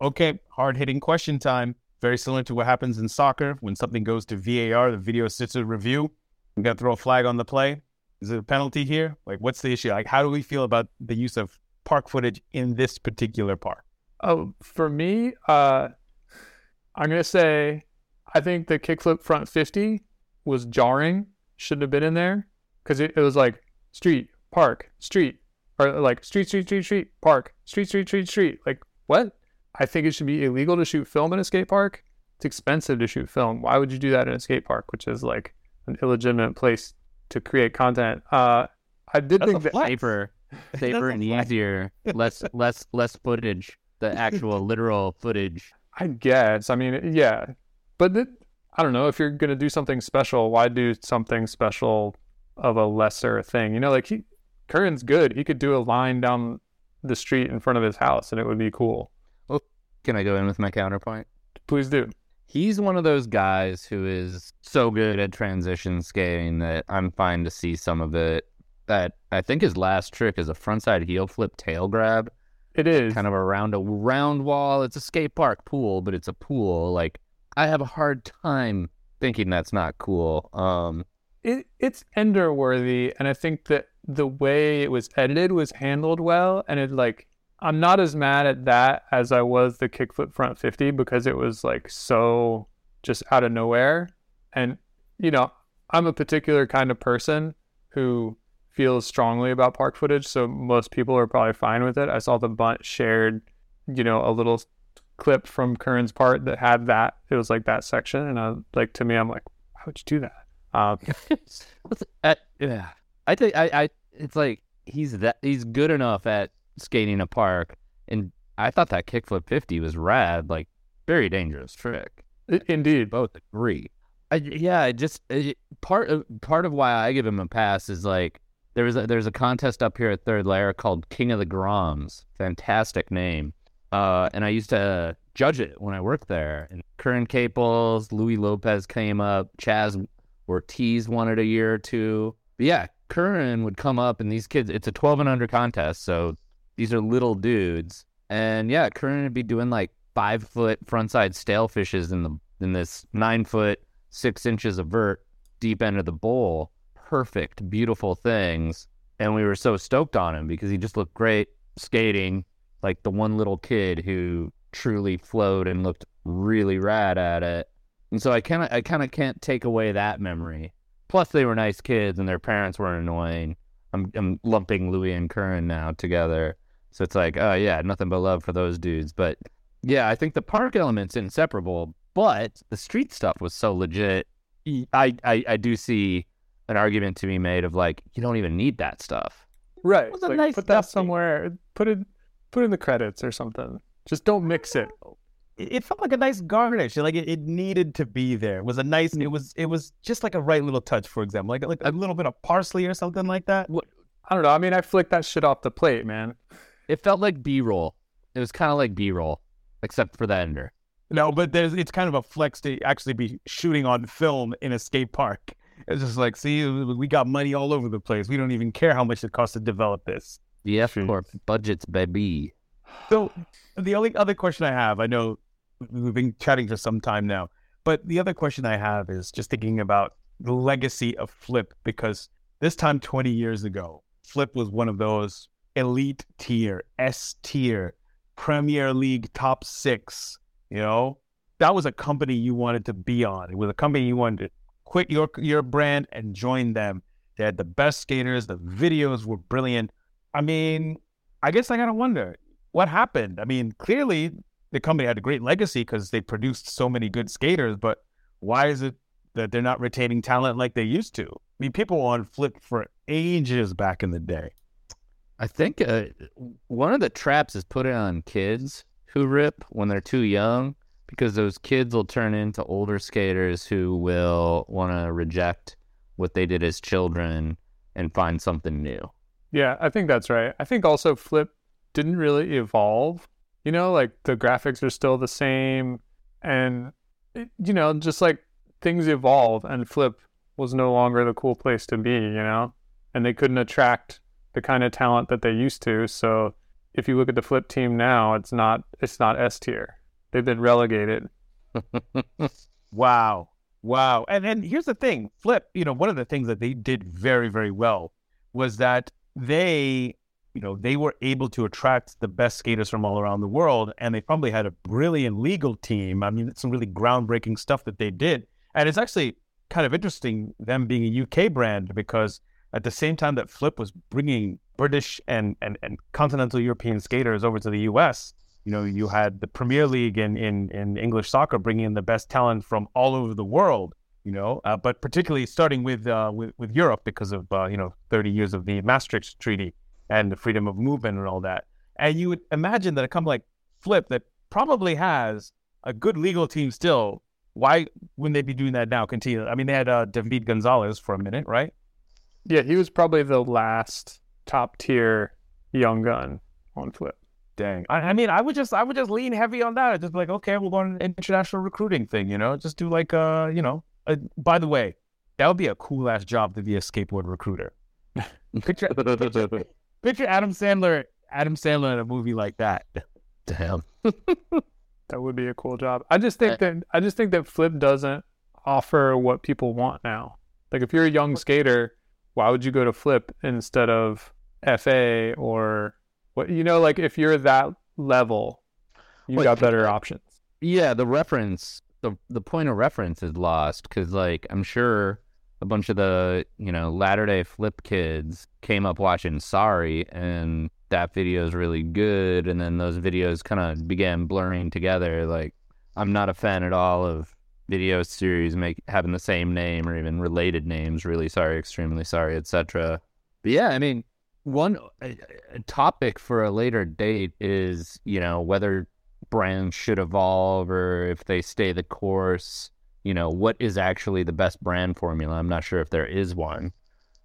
Okay, hard hitting question time. Very similar to what happens in soccer when something goes to VAR, the video assisted review. You got to throw a flag on the play. Is it a penalty here? Like, what's the issue? Like, how do we feel about the use of park footage in this particular park? Oh, for me, uh, I'm gonna say I think the kickflip front 50 was jarring. Shouldn't have been in there because it, it was like street, park, street, or like street, street, street, street, park, street, street, street, street. Like what? I think it should be illegal to shoot film in a skate park. It's expensive to shoot film. Why would you do that in a skate park, which is like an illegitimate place to create content? Uh, I did That's think a that safer, *laughs* safer and easier, less less less footage, the actual *laughs* literal footage. I guess. I mean, yeah, but the, I don't know if you're gonna do something special, why do something special of a lesser thing? You know, like he Curran's good. He could do a line down the street in front of his house, and it would be cool. Well, Can I go in with my counterpoint? Please do. He's one of those guys who is so good at transition skating that I'm fine to see some of it. That I think his last trick is a frontside heel flip tail grab, It is. kind of around a round wall. It's a skate park pool, but it's a pool. Like I have a hard time thinking that's not cool. Um, it, it's ender worthy and i think that the way it was edited was handled well and it like i'm not as mad at that as i was the kickflip front 50 because it was like so just out of nowhere and you know i'm a particular kind of person who feels strongly about park footage so most people are probably fine with it i saw the bunt shared you know a little clip from curran's part that had that it was like that section and i like to me i'm like why would you do that um, *laughs* yeah, I think I, I it's like he's that he's good enough at skating a park, and I thought that kickflip fifty was rad, like very dangerous trick. Indeed. Both agree. I, yeah, just it, part of part of why I give him a pass is like there was a, there's a contest up here at Third Lair called King of the Groms, fantastic name, uh, and I used to judge it when I worked there. And Curran Caples, Louis Lopez came up, Chaz Ortiz it a year or two. But yeah, Curran would come up, and these kids, it's a 12 and under contest, so these are little dudes. And yeah, Curran would be doing like five foot frontside stale fishes in the in this nine foot six inches of vert deep end of the bowl. Perfect, beautiful things. And we were so stoked on him because he just looked great skating, like the one little kid who truly flowed and looked really rad at it. And so I kind of I kind of can't take away that memory. Plus, they were nice kids and their parents weren't annoying. I'm I'm lumping Louis and Curran now together, so it's like, oh yeah, nothing but love for those dudes. But yeah, I think the park element's inseparable, but the street stuff was so legit. I I, I do see an argument to be made of like you don't even need that stuff. Right. was Like, nice put that stuff. somewhere. Put it put in the credits or something. Just don't mix it. it, it felt like a nice garnish. Like it, it needed to be there. It was a nice. It was it was just like a right little touch. For example, like like a little bit of parsley or something like that. I don't know. I mean, I flicked that shit off the plate, man. It felt like B roll. It was kind of like B roll, except for the ender. No, but there's it's kind of a flex to actually be shooting on film in a skate park. It's just like, see, we got money all over the place. We don't even care how much it costs to develop this. The F Corp budgets, baby. So the only other question I have, I know we've been chatting for some time now, but the other question I have is just thinking about the legacy of Flip because this time 20 years ago, Flip was one of those elite tier, S tier, Premier League top six, you know? That was a company you wanted to be on. It was a company you wanted to quit your your brand and join them. They had the best skaters, the videos were brilliant. I mean, I guess I gotta wonder what happened. I mean, clearly the company had a great legacy because they produced so many good skaters, but why is it that they're not retaining talent like they used to? I mean, people on Flip for ages back in the day. I think uh, one of the traps is put on kids who rip when they're too young because those kids will turn into older skaters who will want to reject what they did as children and find something new. Yeah, I think that's right. I think also Flip didn't really evolve. You know, like the graphics are still the same, and you know, just like things evolve, and Flip was no longer the cool place to be. You know, and they couldn't attract the kind of talent that they used to. So if you look at the Flip team now, it's not it's not S tier. They've been relegated. *laughs* Wow. Wow. And and here's the thing, Flip, you know, one of the things that they did very, very well was that they, you know, they were able to attract the best skaters from all around the world. And they probably had a brilliant legal team. I mean, it's some really groundbreaking stuff that they did. And it's actually kind of interesting them being a UK brand because at the same time that Flip was bringing British and, and, and continental European skaters over to the US, you know, you had the Premier League in, in, in English soccer bringing in the best talent from all over the world, you know, uh, but particularly starting with, uh, with, with Europe because of, uh, you know, 30 years of the Maastricht Treaty and the freedom of movement and all that. And you would imagine that a company like Flip that probably has a good legal team still Why wouldn't they be doing that now? Continue. I mean, they had uh, David Gonzalez for a minute, right? Yeah, he was probably the last top tier young gun on Flip. Dang. I, I mean, I would just I would just lean heavy on that. I'd just be like, okay, we'll go on an international recruiting thing, you know, just do like uh, you know. Uh, by the way, that would be a cool ass job to be a skateboard recruiter. *laughs* picture, picture, picture Adam Sandler, Adam Sandler in a movie like that. Damn. *laughs* That would be a cool job. I just think that I just think that Flip doesn't offer what people want now. Like if you're a young skater, why would you go to Flip instead of FA or what you know like if you're that level, you Well, got better options. Yeah, the reference, the the point of reference is lost because, like, I'm sure a bunch of the you know latter day flip kids came up watching Sorry, and that video is really good, and then those videos kind of began blurring together. Like, I'm not a fan at all of video series make having the same name or even related names. Really sorry, extremely sorry, etc. But yeah, I mean, one a, a topic for a later date is you know whether brands should evolve or if they stay the course. You know, what is actually the best brand formula? I'm not sure if there is one.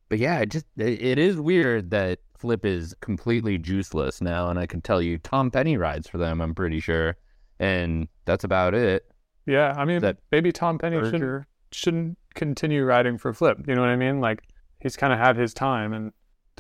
But yeah, it just it, it is weird that Flip is completely juiceless now, and I can tell you Tom Penny rides for them. I'm pretty sure, and that's about it. Yeah, I mean That maybe Tom Penny shouldn't shouldn't continue riding for Flip. You know what I mean? Like he's kind of had his time, and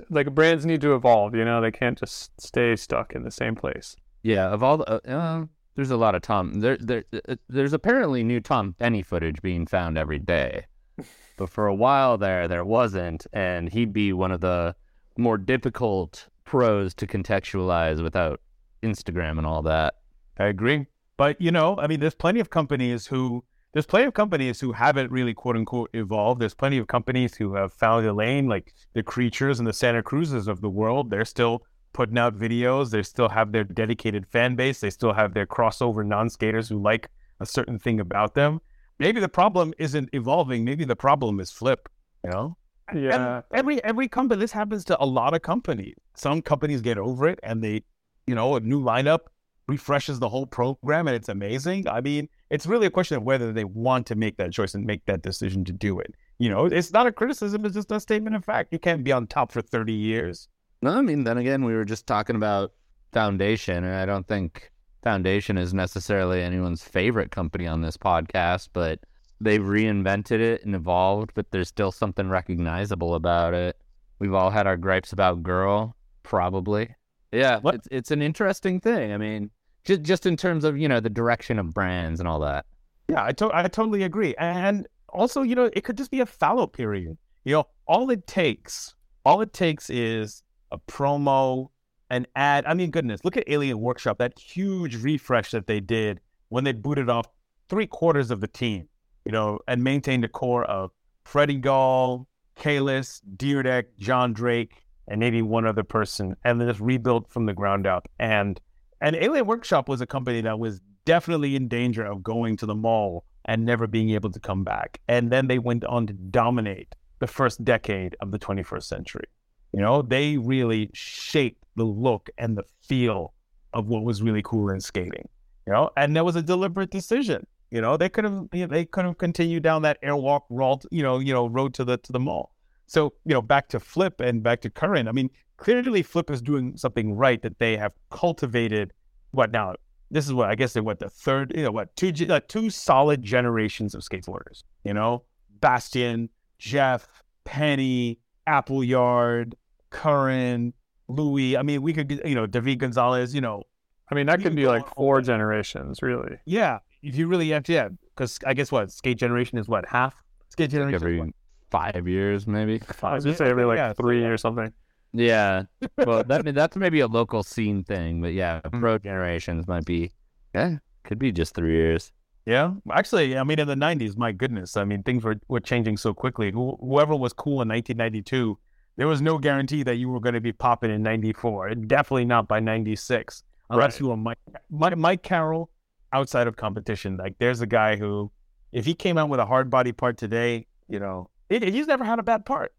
like brands need to evolve. You know, they can't just stay stuck in the same place. Yeah, of all the, uh, uh, there's a lot of Tom. There, there, uh, there's apparently new Tom Penny footage being found every day, *laughs* but for a while there, there wasn't, and he'd be one of the more difficult pros to contextualize without Instagram and all that. I agree. But you know, I mean, there's plenty of companies who there's plenty of companies who haven't really quote unquote evolved. There's plenty of companies who have found a lane, like the creatures and the Santa Cruzes of the world. They're still putting out videos. They still have their dedicated fan base. They still have their crossover non-skaters who like a certain thing about them. Maybe the problem isn't evolving. Maybe the problem is flip. You know, Yeah, and every every company. This happens to a lot of companies. Some companies get over it, and they, you know, a new lineup refreshes the whole program, and it's amazing. I mean, it's really a question of whether they want to make that choice and make that decision to do it. You know, it's not a criticism; it's just a statement of fact. You can't be on top for thirty years. No, I mean, then again, we were just talking about Foundation, and I don't think Foundation is necessarily anyone's favorite company on this podcast, but they've reinvented it and evolved, but there's still something recognizable about it. We've all had our gripes about Girl, probably. Yeah, What- it's it's an interesting thing. I mean, just just in terms of you know the direction of brands and all that. Yeah, I to- I totally agree. And also, you know, it could just be a fallow period. You know, all it takes, all it takes is a promo, an ad. I mean, goodness, look at Alien Workshop, that huge refresh that they did when they booted off three quarters of the team, you know, and maintained a core of Freddie Gall, Kalis, Dyrdek, John Drake, and maybe one other person, and then just rebuilt from the ground up. And and Alien Workshop was a company that was definitely in danger of going to the mall and never being able to come back. And then they went on to dominate the first decade of the 21st century. You know, they really shaped the look and the feel of what was really cool in skating. You know, and that was a deliberate decision. You know, they could have you know, they could have continued down that airwalk road, you know, you know, road to the to the mall. So, you know, back to Flip and back to Curran. I mean, clearly Flip is doing something right that they have cultivated what now? This is what I guess they're what the third, you know, what two ge- uh, two solid generations of skateboarders. You know, Bastien, Geoff, Penny, Appleyard, Curran, Louis. I mean, we could, you know, David Gonzalez. You know, I mean that could could be like four all generations, really. yeah. If you really have to, yeah, because I guess what skate generation is what half skate Like generation. is every what? Five years, maybe. I was just say every like Yeah, so three yeah. or something. Yeah. *laughs* Well, that that's maybe a local scene thing, but yeah, Mm. pro generations might be. Yeah, could be just three years. Yeah, actually, I mean, in the '90s, my goodness, I mean, things were, were changing so quickly. Who, whoever was cool in 1992, there was no guarantee that you were going to be popping in '94. and Definitely not by '96, unless Right. you were Mike, Mike Mike Carroll outside of competition. Like, there's a guy who, if he came out with a hard body part today, you know, it, he's never had a bad part.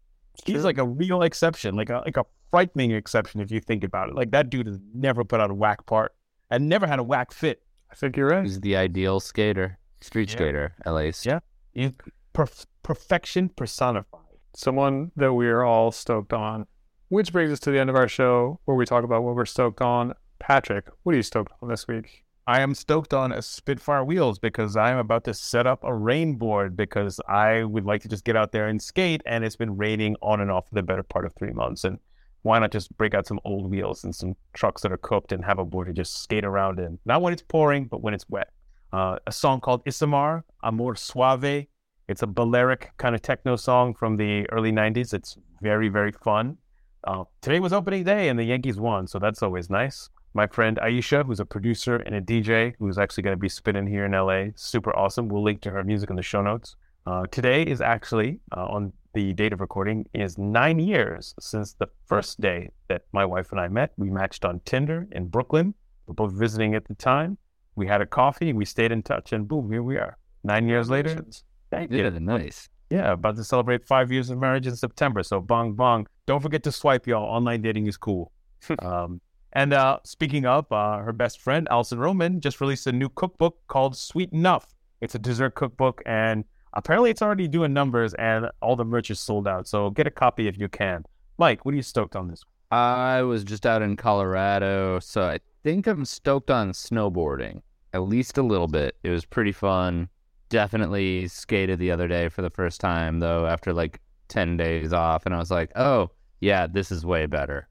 He's true. like a real exception, like a like a frightening exception if you think about it. Like that dude has never put out a whack part and never had a whack fit. I think you're right. He's the ideal skater. Street Yeah. skater, at least. Yeah. You, perf- perfection personified. Someone that we are all stoked on. Which brings us to the end of our show where we talk about what we're stoked on. Patrick, what are you stoked on this week? I am stoked on a Spitfire wheels because I am about to set up a rain board because I would like to just get out there and skate. And it's been raining on and off for the better part of three months. And why not just break out some old wheels and some trucks that are cooked and have a board to just skate around in? Not when it's pouring, but when it's wet. Uh, a song called Isamar, Amor Suave. It's a Balearic kind of techno song from the early 90s. It's very, very fun. Uh, today was opening day and the Yankees won, so that's always nice my friend Aisha, who's a producer and a DJ, who's actually going to be spinning here in LA. Super awesome. We'll link to her music in the show notes. Uh, today is actually uh, on the date of recording is nine years since the first day that my wife and I met. We matched on Tinder in Brooklyn. We're both visiting at the time. We had a coffee. We stayed in touch, and boom, here we are. Nine years later. Thank you. Yeah, nice. Yeah, about to celebrate five years of marriage in September. So bong bong. Don't forget to swipe, y'all. Online dating is cool. *laughs* um, and uh, speaking of, uh, her best friend, Alison Roman, just released a new cookbook called Sweet Enough. It's a dessert cookbook, and apparently it's already doing numbers, and all the merch is sold out. So get a copy if you can. Mike, what are you stoked on this? I was just out in Colorado, so I think I'm stoked on snowboarding, at least a little bit. It was pretty fun. Definitely skated the other day for the first time, though, after like 10 days off. And I was like, oh, yeah, this is way better.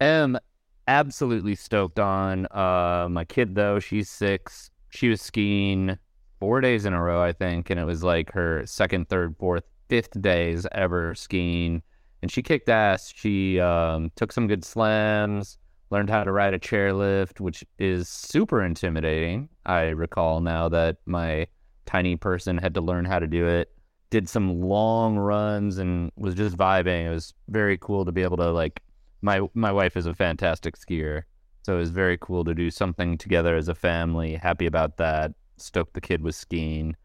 Am *laughs* absolutely stoked on. Uh, my kid, though, she's six. She was skiing four days in a row, I think. And it was like her second, third, fourth, fifth days ever skiing. And she kicked ass. She um, took some good slams, learned how to ride a chairlift, which is super intimidating. I recall now that my tiny person had to learn how to do it. Did some long runs and was just vibing. It was very cool to be able to like. My my wife is a fantastic skier, so it was very cool to do something together as a family. Happy about that. Stoked the kid was skiing.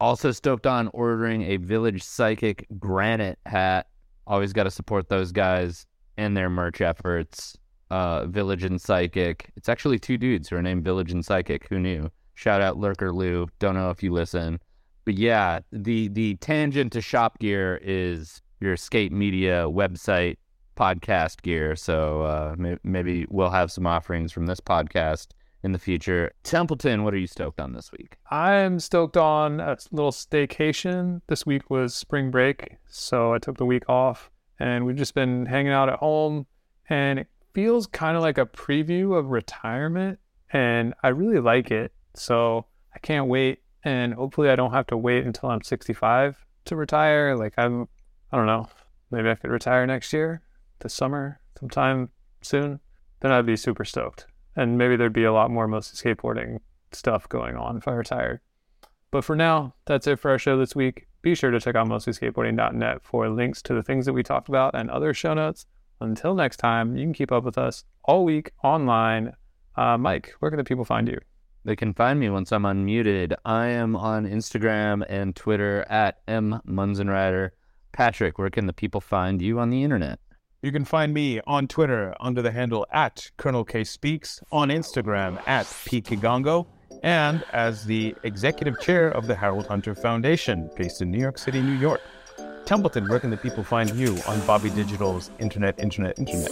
Also stoked on ordering a Village Psychic granite hat. Always got to support those guys and their merch efforts. Uh, Village and Psychic. It's actually two dudes who are named Village and Psychic. Who knew? Shout out Lurker Lou. Don't know if you listen, but yeah, the the tangent to Shop Gear is your skate media website podcast gear. So uh, may- maybe we'll have some offerings from this podcast in the future. Templeton, what are you stoked on this week? I'm stoked on a little staycation. This week was spring break, so I took the week off and we've just been hanging out at home and it feels kind of like a preview of retirement and I really like it. So I can't wait and hopefully I don't have to wait until I'm 65 to retire. Like I'm I don't know, maybe I could retire next year, this summer, sometime soon. Then I'd be super stoked. And maybe there'd be a lot more mostly skateboarding stuff going on if I retired. But for now, that's it for our show this week. Be sure to check out mostlyskateboarding.net for links to the things that we talked about and other show notes. Until next time, you can keep up with us all week online. Uh, Mike, where can the people find you? They can find me once I'm unmuted. I am on Instagram and Twitter at M Munzenrider. Patrick, where can the people find you on the internet? You can find me on Twitter under the handle at Colonel K Speaks, on Instagram at P Kigongo, and as the executive chair of the Harold Hunter Foundation, based in New York City, New York. Templeton, where can the people find you on Bobby Digital's Internet, Internet, Internet?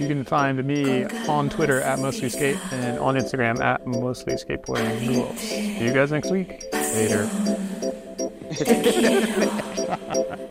You can find me on Twitter at Mostly Skate and on Instagram at Mostly Skateboarding Rules. See you guys next week. Later. It's *laughs*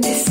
This